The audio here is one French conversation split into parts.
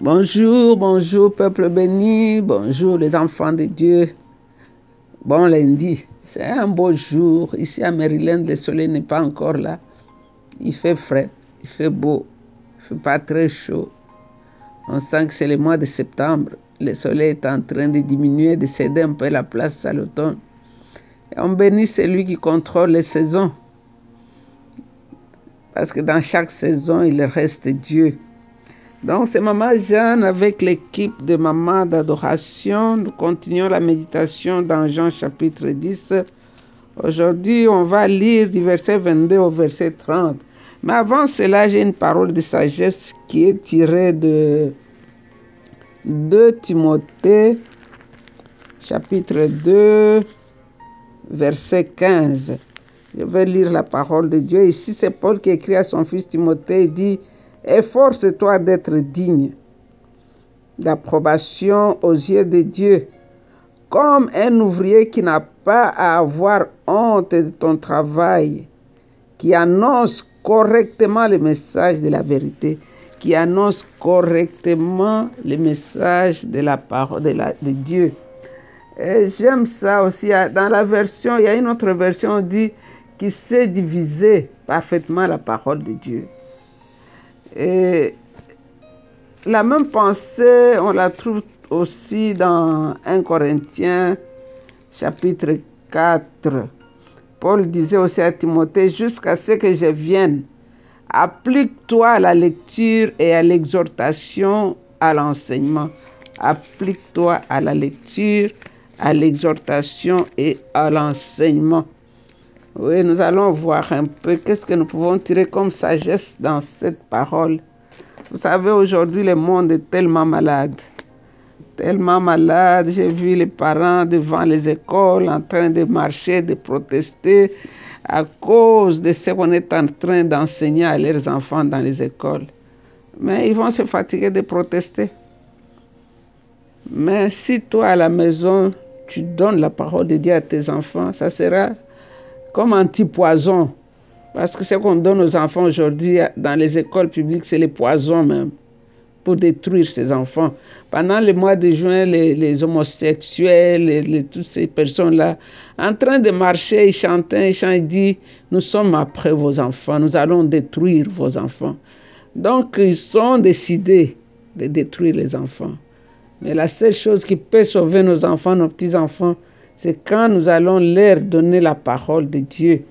Bonjour, bonjour peuple béni, bonjour les enfants de Dieu. Bon lundi, c'est un beau jour. Ici à Maryland, le soleil n'est pas encore là. Il fait frais, il fait beau, il fait pas très chaud. On sent que c'est le mois de septembre. Le soleil est en train de diminuer, de céder un peu la place à l'automne. Et on bénit celui qui contrôle les saisons. Parce que dans chaque saison, il reste Dieu. Donc, c'est Maman Jeanne avec l'équipe de Maman d'adoration. Nous continuons la méditation dans Jean chapitre 10. Aujourd'hui, on va lire du verset 22 au verset 30. Mais avant cela, j'ai une parole de sagesse qui est tirée de 2 Timothée chapitre 2 verset 15. Je vais lire la parole de Dieu. Ici, c'est Paul qui écrit à son fils Timothée. Il dit, Efforce-toi d'être digne d'approbation aux yeux de Dieu, comme un ouvrier qui n'a pas à avoir honte de ton travail, qui annonce correctement le message de la vérité, qui annonce correctement le message de la parole de, de Dieu. J'aime ça aussi. Dans la version, il y a une autre version qui dit qui sait diviser parfaitement la parole de Dieu. Et la même pensée, on la trouve aussi dans 1 Corinthiens chapitre 4. Paul disait aussi à Timothée, jusqu'à ce que je vienne, applique-toi à la lecture et à l'exhortation, à l'enseignement. Applique-toi à la lecture, à l'exhortation et à l'enseignement. Oui, nous allons voir un peu qu'est-ce que nous pouvons tirer comme sagesse dans cette parole. Vous savez, aujourd'hui, le monde est tellement malade. Tellement malade. J'ai vu les parents devant les écoles en train de marcher, de protester à cause de ce qu'on est en train d'enseigner à leurs enfants dans les écoles. Mais ils vont se fatiguer de protester. Mais si toi à la maison, tu donnes la parole de Dieu à tes enfants, ça sera comme anti-poison. Parce que ce qu'on donne aux enfants aujourd'hui dans les écoles publiques, c'est les poisons même, pour détruire ces enfants. Pendant le mois de juin, les, homosexuels, toutes ces personnes-là, en train de marcher, ils chantaient, ils chantaient, ils disent, nous sommes après vos enfants, nous allons détruire vos enfants. Donc, ils sont décidés de détruire les enfants. Mais la seule chose qui peut sauver nos enfants, nos petits-enfants, c'est quand nous allons leur donner la parole de Dieu.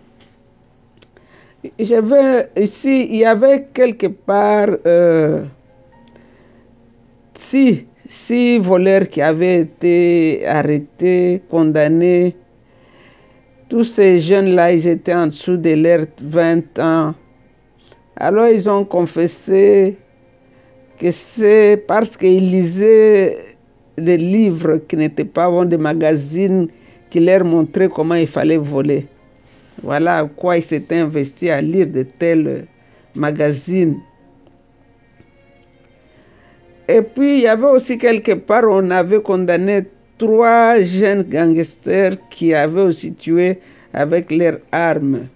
Je vais ici, il y avait quelque part euh, six voleurs qui avaient été arrêtés, condamnés. Tous ces jeunes-là, ils étaient en dessous de leurs 20 ans. Alors ils ont confessé que c'est parce qu'ils lisaient des livres qui n'étaient pas bons, des magazines qui leur montraient comment il fallait voler. Voilà à quoi ils s'étaient investis à lire de tels magazines. Et puis, il y avait aussi quelque part, on avait condamné trois jeunes gangsters qui avaient aussi tué avec leurs armes.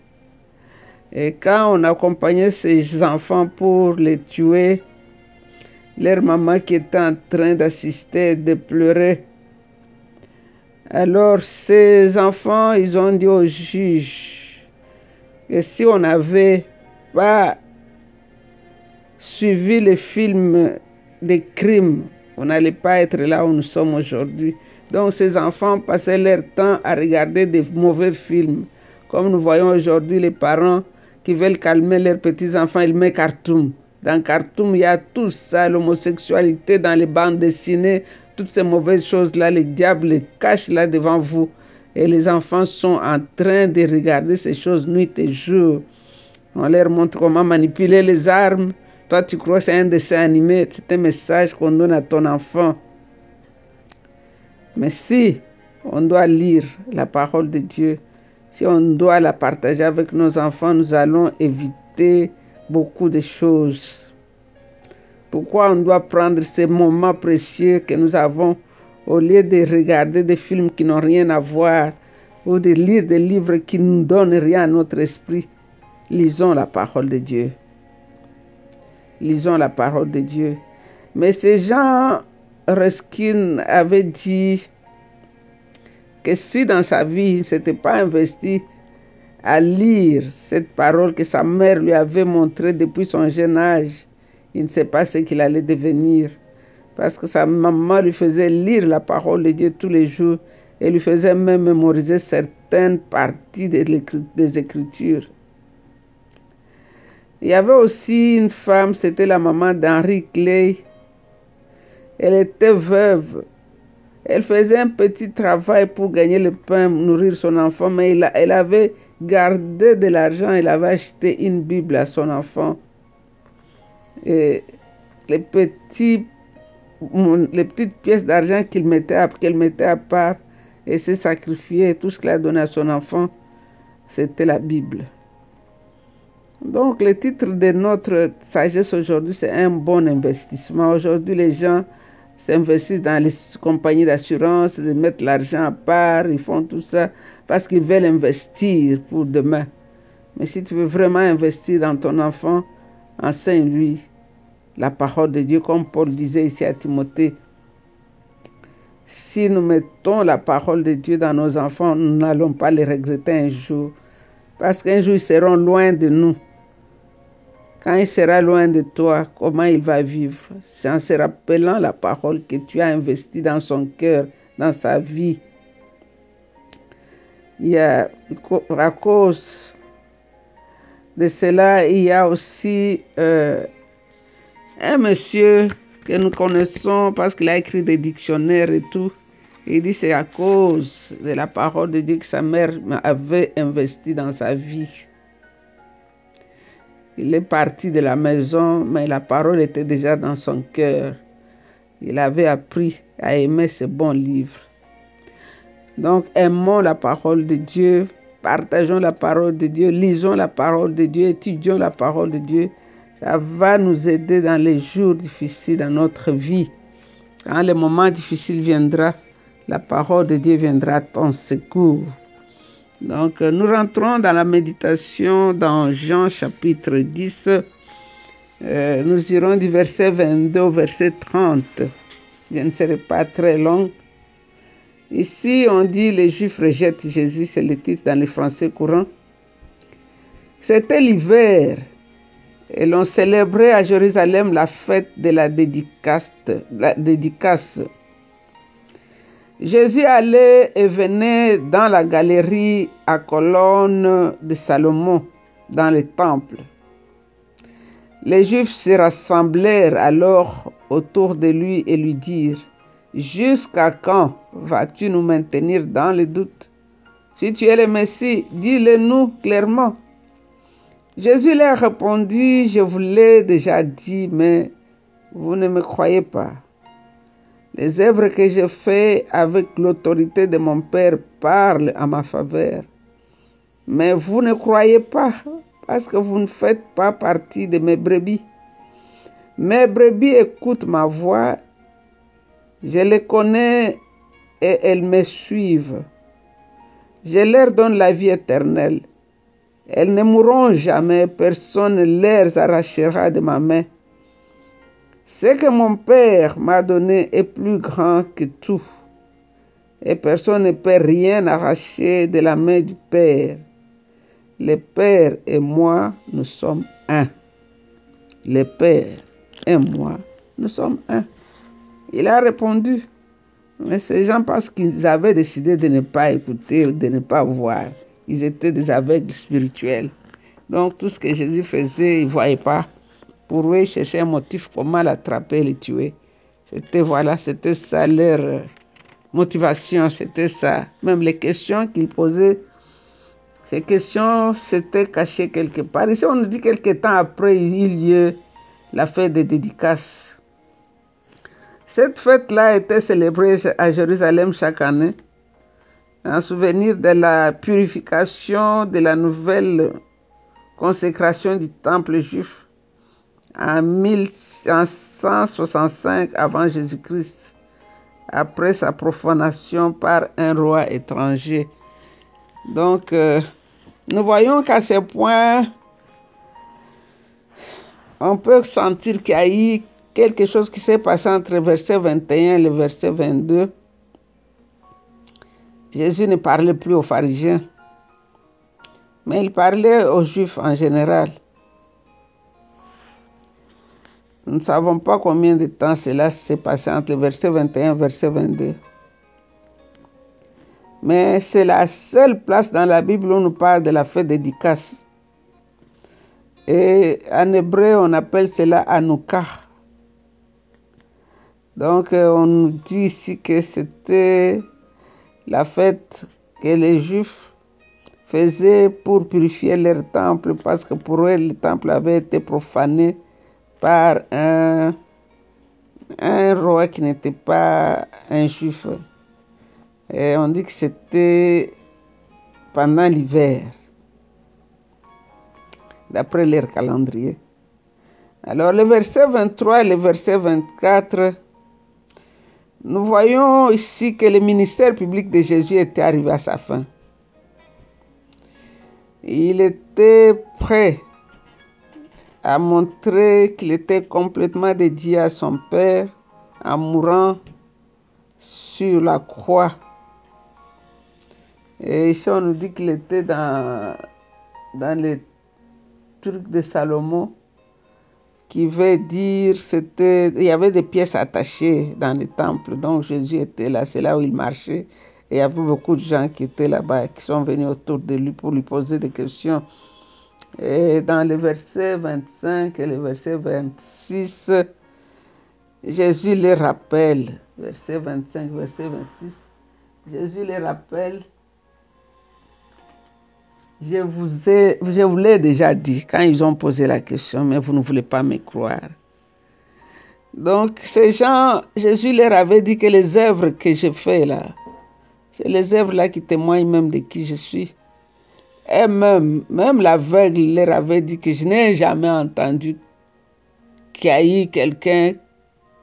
Et quand on accompagnait ces enfants pour les tuer, leur maman qui était en train d'assister, de pleurer. Alors ces enfants, ils ont dit au juge que si on n'avait pas suivi le film des crimes, on n'allait pas être là où nous sommes aujourd'hui. Donc ces enfants passaient leur temps à regarder des mauvais films. Comme nous voyons aujourd'hui les parents qui veulent calmer leurs petits-enfants, ils mettent cartoon. Dans Khartoum, il y a tout ça, l'homosexualité dans les bandes dessinées, toutes ces mauvaises choses-là, les diables les cachent là devant vous. Et les enfants sont en train de regarder ces choses nuit et jour. On leur montre comment manipuler les armes. Toi, tu crois que c'est un dessin animé, c'est un message qu'on donne à ton enfant. Mais si on doit lire la parole de Dieu, si on doit la partager avec nos enfants, nous allons éviter beaucoup de choses. Pourquoi on doit prendre ces moments précieux que nous avons au lieu de regarder des films qui n'ont rien à voir ou de lire des livres qui ne nous donnent rien à notre esprit? Lisons la parole de Dieu. Lisons la parole de Dieu. Mais ces Jean Ruskin avait dit que si dans sa vie il ne s'était pas investi à lire cette parole que sa mère lui avait montrée depuis son jeune âge, il ne sait pas ce qu'il allait devenir. Parce que sa maman lui faisait lire la parole de Dieu tous les jours et lui faisait même mémoriser certaines parties des Écritures. Il y avait aussi une femme, c'était la maman d'Henri Clay. Elle était veuve. Elle faisait un petit travail pour gagner le pain, nourrir son enfant, mais elle avait gardé de l'argent, elle avait acheté une Bible à son enfant. Et les, petits, les petites pièces d'argent qu'elle mettait, qu'elle mettait à part et se sacrifiait, tout ce qu'elle a donné à son enfant, c'était la Bible. Donc le titre de notre sagesse aujourd'hui, c'est un bon investissement. Aujourd'hui, les gens s'investissent dans les compagnies d'assurance, de mettre l'argent à part, ils font tout ça parce qu'ils veulent investir pour demain. Mais si tu veux vraiment investir dans ton enfant, enseigne-lui la parole de Dieu, comme Paul disait ici à Timothée. Si nous mettons la parole de Dieu dans nos enfants, nous n'allons pas les regretter un jour, parce qu'un jour ils seront loin de nous. Quand il sera loin de toi, comment il va vivre? C'est en se rappelant la parole que tu as investie dans son cœur, dans sa vie. Il y a, à cause de cela, il y a aussi euh, un monsieur que nous connaissons parce qu'il a écrit des dictionnaires et tout. Il dit c'est à cause de la parole de Dieu que sa mère avait investi dans sa vie. Il est parti de la maison, mais la parole était déjà dans son cœur. Il avait appris à aimer ce bon livre. Donc, aimons la parole de Dieu, partageons la parole de Dieu, lisons la parole de Dieu, étudions la parole de Dieu. Ça va nous aider dans les jours difficiles dans notre vie. Quand le moment difficile viendra, la parole de Dieu viendra à ton secours. Donc, nous rentrons dans la méditation dans Jean chapitre 10. Euh, nous irons du verset 22 au verset 30. Je ne serai pas très long. Ici, on dit les Juifs rejettent Jésus, c'est le titre dans le français courant. C'était l'hiver et l'on célébrait à Jérusalem la fête de. La dédicace. Jésus allait et venait dans la galerie à colonnes de Salomon, dans le temple. Les Juifs se rassemblèrent alors autour de lui et lui dirent, Jusqu'à quand vas-tu nous maintenir dans le doute? Si tu es le Messie, dis-le nous clairement. Jésus leur répondit, Je vous l'ai déjà dit, mais vous ne me croyez pas. Les œuvres que je fais avec l'autorité de mon Père parlent à ma faveur. Mais vous ne croyez pas parce que vous ne faites pas partie de mes brebis. Mes brebis écoutent ma voix, je les connais et elles me suivent. Je leur donne la vie éternelle. Elles ne mourront jamais, personne ne les arrachera de ma main. Ce que mon Père m'a donné est plus grand que tout, et personne ne peut rien arracher de la main du Père. Le Père et moi, nous sommes un. Le Père et moi, nous sommes un. Il a répondu, mais ces gens, parce qu'ils avaient décidé de ne pas écouter, de ne pas voir, ils étaient des aveugles spirituels. Donc tout ce que Jésus faisait, ils ne voyaient pas. Pour eux, ils cherchaient un motif comment l'attraper, le tuer. C'était voilà, c'était ça leur motivation, c'était ça. Même les questions qu'ils posaient, ces questions s'étaient cachées quelque part. Ici, on nous dit quelques temps après, il y eut la fête des dédicaces. Cette fête-là était célébrée à Jérusalem chaque année en souvenir de la purification de la nouvelle consécration du temple juif en 1165 avant Jésus-Christ, après sa profanation par un roi étranger. Donc, euh, nous voyons qu'à ce point, on peut sentir qu'il y a eu quelque chose qui s'est passé entre verset 21 et le verset 22. Jésus ne parlait plus aux pharisiens, mais il parlait aux juifs en général. Nous ne savons pas combien de temps cela s'est passé entre le verset 21 et le verset 22. Mais c'est la seule place dans la Bible où on nous parle de la fête dédicace. Et en hébreu, on appelle cela Hanouka. Donc, euh, on nous dit ici que c'était la fête que les Juifs faisaient pour purifier leur temple, parce que pour eux, le temple avait été profané par un, un roi qui n'était pas un juif. Et on dit que c'était pendant l'hiver, d'après leur calendrier. Alors le verset 23 et le verset 24, nous voyons ici que le ministère public de Jésus était arrivé à sa fin. Il était prêt à montrer qu'il était complètement dédié à son Père en mourant sur la croix. Et ici, on nous dit qu'il était dans, dans les trucs de Salomon, qui veut dire c'était il y avait des pièces attachées dans le temple donc Jésus était là c'est là où il marchait. Et il y avait beaucoup de gens qui étaient là-bas qui sont venus autour de lui pour lui poser des questions et dans le verset 25 et le verset 26 Jésus les rappelle verset 25 verset 26 Jésus les rappelle je vous, ai, je vous l'ai déjà dit quand ils ont posé la question, mais vous ne voulez pas me croire. Donc, ces gens, Jésus leur avait dit que les œuvres que je fais là, c'est les œuvres là qui témoignent même de qui je suis. Et même, même l'aveugle leur avait dit que je n'ai jamais entendu qu'il y a eu quelqu'un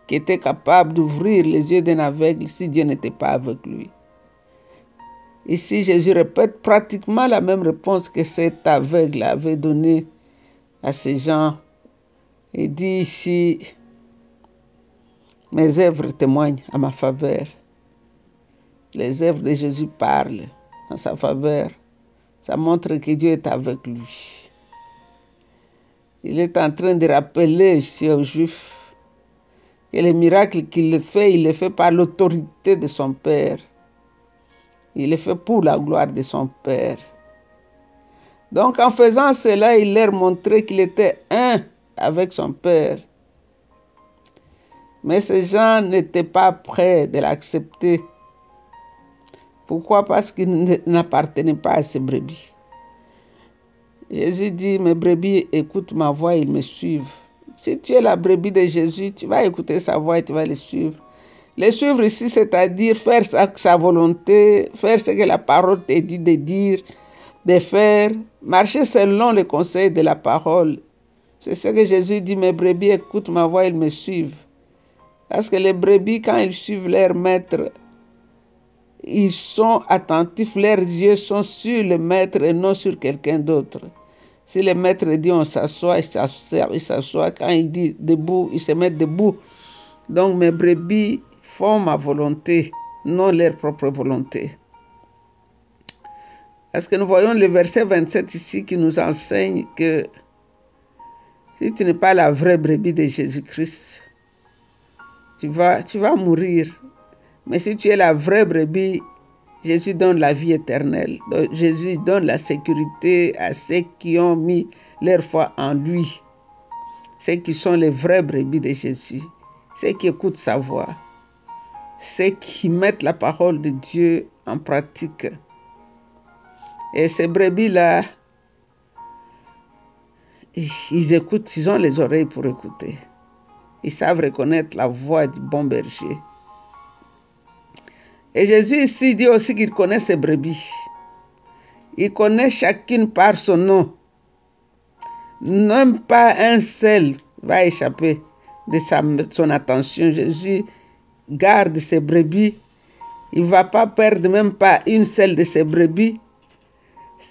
qui était capable d'ouvrir les yeux d'un aveugle si Dieu n'était pas avec lui. Ici, Jésus répète pratiquement la même réponse que cet aveugle avait donnée à ces gens. Il dit ici, mes œuvres témoignent à ma faveur. Les œuvres de Jésus parlent en sa faveur. Ça montre que Dieu est avec lui. Il est en train de rappeler ici aux Juifs que les miracles qu'il fait, il les fait par l'autorité de son Père. Il est fait pour la gloire de son Père. Donc en faisant cela, il leur montrait qu'il était un avec son Père. Mais ces gens n'étaient pas prêts de l'accepter. Pourquoi Parce qu'ils n'appartenaient pas à ces brebis. Jésus dit, mes brebis écoutent ma voix, ils me suivent. Si tu es la brebis de Jésus, tu vas écouter sa voix et tu vas le suivre. Les suivre ici, c'est-à-dire faire sa, volonté, faire ce que la parole te dit de dire, de faire, marcher selon les conseils de la parole. C'est ce que Jésus dit, mes brebis écoutent ma voix, ils me suivent. Parce que les brebis, quand ils suivent leur maître, ils sont attentifs, leurs yeux sont sur le maître et non sur quelqu'un d'autre. Si le maître dit on s'assoit, ils s'assoient. Quand il dit debout, ils se mettent debout. Donc mes brebis font ma volonté, non leur propre volonté. Parce que nous voyons le verset 27 ici qui nous enseigne que si tu n'es pas la vraie brebis de Jésus-Christ, tu vas, tu vas mourir. Mais si tu es la vraie brebis, Jésus donne la vie éternelle. Jésus donne la sécurité à ceux qui ont mis leur foi en lui. Ceux qui sont les vrais brebis de Jésus. Ceux qui écoutent sa voix ceux qui mettent la parole de Dieu en pratique. Et ces brebis-là, ils écoutent, ils ont les oreilles pour écouter. Ils savent reconnaître la voix du bon berger. Et Jésus ici dit aussi qu'il connaît ses brebis. Il connaît chacune par son nom. Même pas un seul va échapper de sa, son attention. Jésus garde ses brebis. Il ne va pas perdre même pas une seule de ses brebis.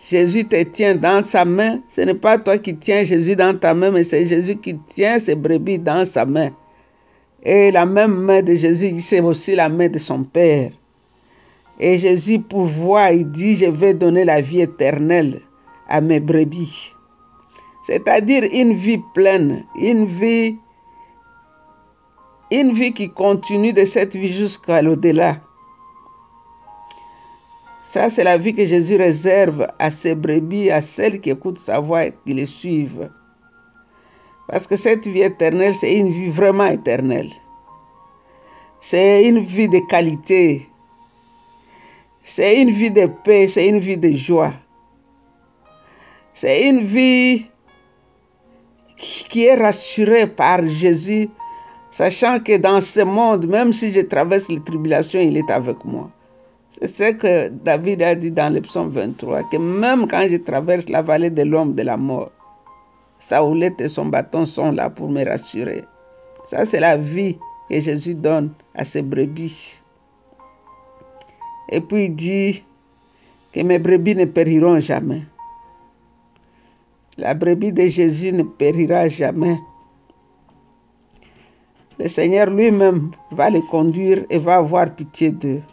Jésus te tient dans sa main. Ce n'est pas toi qui tiens Jésus dans ta main, mais c'est Jésus qui tient ses brebis dans sa main. Et la même main de Jésus, c'est aussi la main de son Père. Et Jésus pourvoit, il dit, je vais donner la vie éternelle à mes brebis. C'est-à-dire une vie pleine, une vie, une vie qui continue de cette vie jusqu'à l'au-delà. Ça, c'est la vie que Jésus réserve à ses brebis, à celles qui écoutent sa voix et qui les suivent. Parce que cette vie éternelle, c'est une vie vraiment éternelle. C'est une vie de qualité. C'est une vie de paix, c'est une vie de joie. C'est une vie qui est rassurée par Jésus, sachant que dans ce monde, même si je traverse les tribulations, il est avec moi. C'est ce que David a dit dans le psaume 23, que même quand je traverse la vallée de l'homme de la mort, sa houlette et son bâton sont là pour me rassurer. Ça, c'est la vie que Jésus donne à ses brebis. Et puis il dit que mes brebis ne périront jamais. La brebis de Jésus ne périra jamais. Le Seigneur lui-même va les conduire et va avoir pitié d'eux.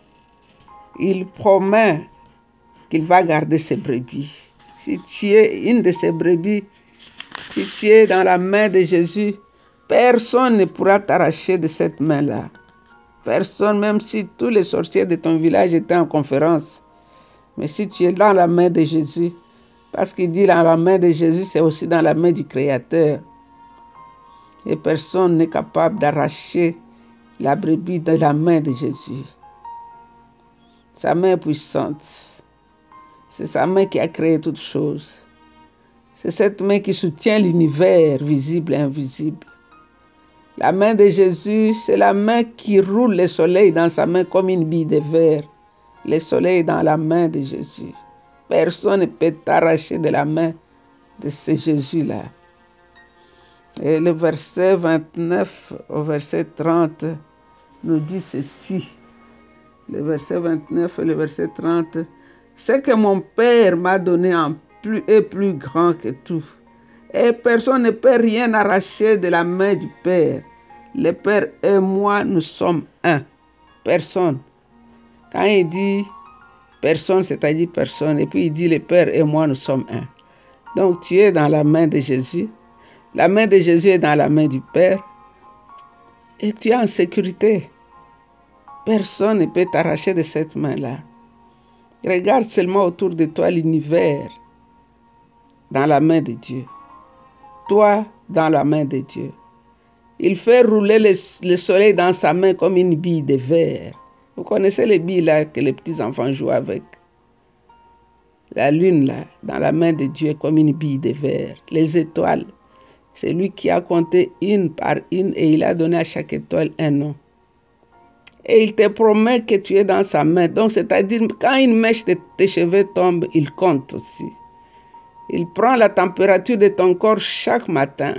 Il promet qu'il va garder ses brebis. Si tu es une de ces brebis, si tu es dans la main de Jésus, personne ne pourra t'arracher de cette main-là. Personne, même si tous les sorciers de ton village étaient en conférence. Mais si tu es dans la main de Jésus, parce qu'il dit dans la main de Jésus, c'est aussi dans la main du Créateur. Et personne n'est capable d'arracher la brebis de la main de Jésus. Sa main puissante. C'est sa main qui a créé toutes choses. C'est cette main qui soutient l'univers visible et invisible. La main de Jésus, c'est la main qui roule le soleil dans sa main comme une bille de verre. Le soleil dans la main de Jésus. Personne ne peut t'arracher de la main de ce Jésus-là. Et le verset 29 au verset 30 nous dit ceci. Le verset 29 et le verset 30. Ce que mon Père m'a donné plus est plus grand que tout. Et personne ne peut rien arracher de la main du Père. Le Père et moi, nous sommes un. Personne. Quand il dit Personne, c'est-à-dire personne. Et puis il dit, le Père et moi, nous sommes un. Donc tu es dans la main de Jésus. La main de Jésus est dans la main du Père. Et tu es en sécurité. Personne ne peut t'arracher de cette main-là. Regarde seulement autour de toi l'univers dans la main de Dieu. Toi dans la main de Dieu. Il fait rouler le, le soleil dans sa main comme une bille de verre. Vous connaissez les billes là que les petits enfants jouent avec? La lune là, dans la main de Dieu comme une bille de verre. Les étoiles, c'est lui qui a compté une par une et il a donné à chaque étoile un nom. Et il te promet que tu es dans sa main. Donc, c'est-à-dire, quand une mèche de tes cheveux tombe, il compte aussi. Il prend la température de ton corps chaque matin.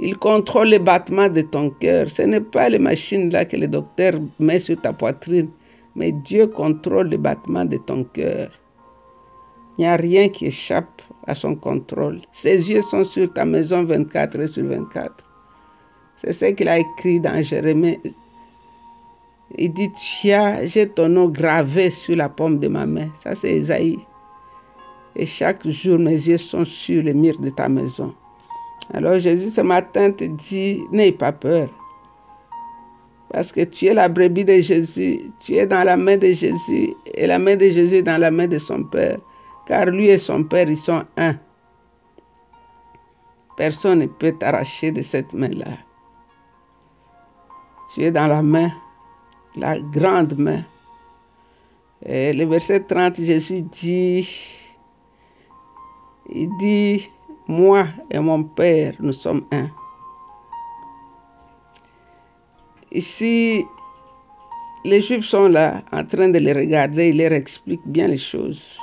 Il contrôle les battements de ton cœur. Ce n'est pas les machines là que le docteur met sur ta poitrine, mais Dieu contrôle les battements de ton cœur. Il n'y a rien qui échappe à son contrôle. Ses yeux sont sur ta maison 24 sur 24. C'est ce qu'il a écrit dans Jérémie. Il dit, j'ai ton nom gravé sur la paume de ma main. Ça, c'est Esaïe. Et chaque jour, mes yeux sont sur les murs de ta maison. Alors Jésus ce matin te dit, n'aie pas peur. Parce que tu es la brebis de Jésus, tu es dans la main de Jésus et la main de Jésus est dans la main de son Père. Car lui et son Père, ils sont un. Personne ne peut t'arracher de cette main-là. Tu es dans la main, la grande main. Et le verset 30, Jésus dit, il dit, moi et mon Père, nous sommes un. Ici, les Juifs sont là en train de les regarder, ils leur expliquent bien les choses.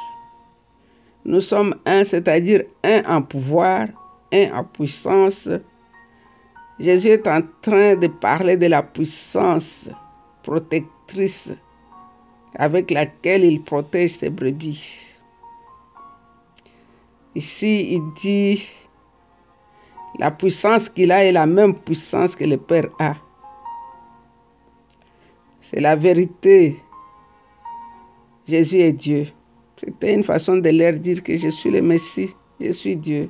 Nous sommes un, c'est-à-dire un en pouvoir, un en puissance. Jésus est en train de parler de la puissance protectrice avec laquelle il protège ses brebis. Ici, il dit, la puissance qu'il a est la même puissance que le Père a. C'est la vérité. Jésus est Dieu. C'était une façon de leur dire que je suis le Messie, je suis Dieu.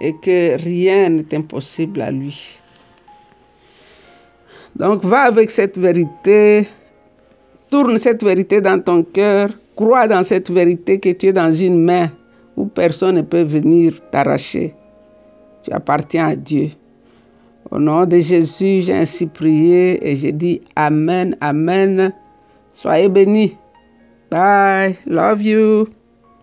Et que rien n'est impossible à lui. Donc va avec cette vérité, tourne cette vérité dans ton cœur, crois dans cette vérité que tu es dans une main où personne ne peut venir t'arracher. Tu appartiens à Dieu. Au nom de Jésus, j'ai ainsi prié et j'ai dit Amen, Amen. Soyez bénis. Bye. Love you.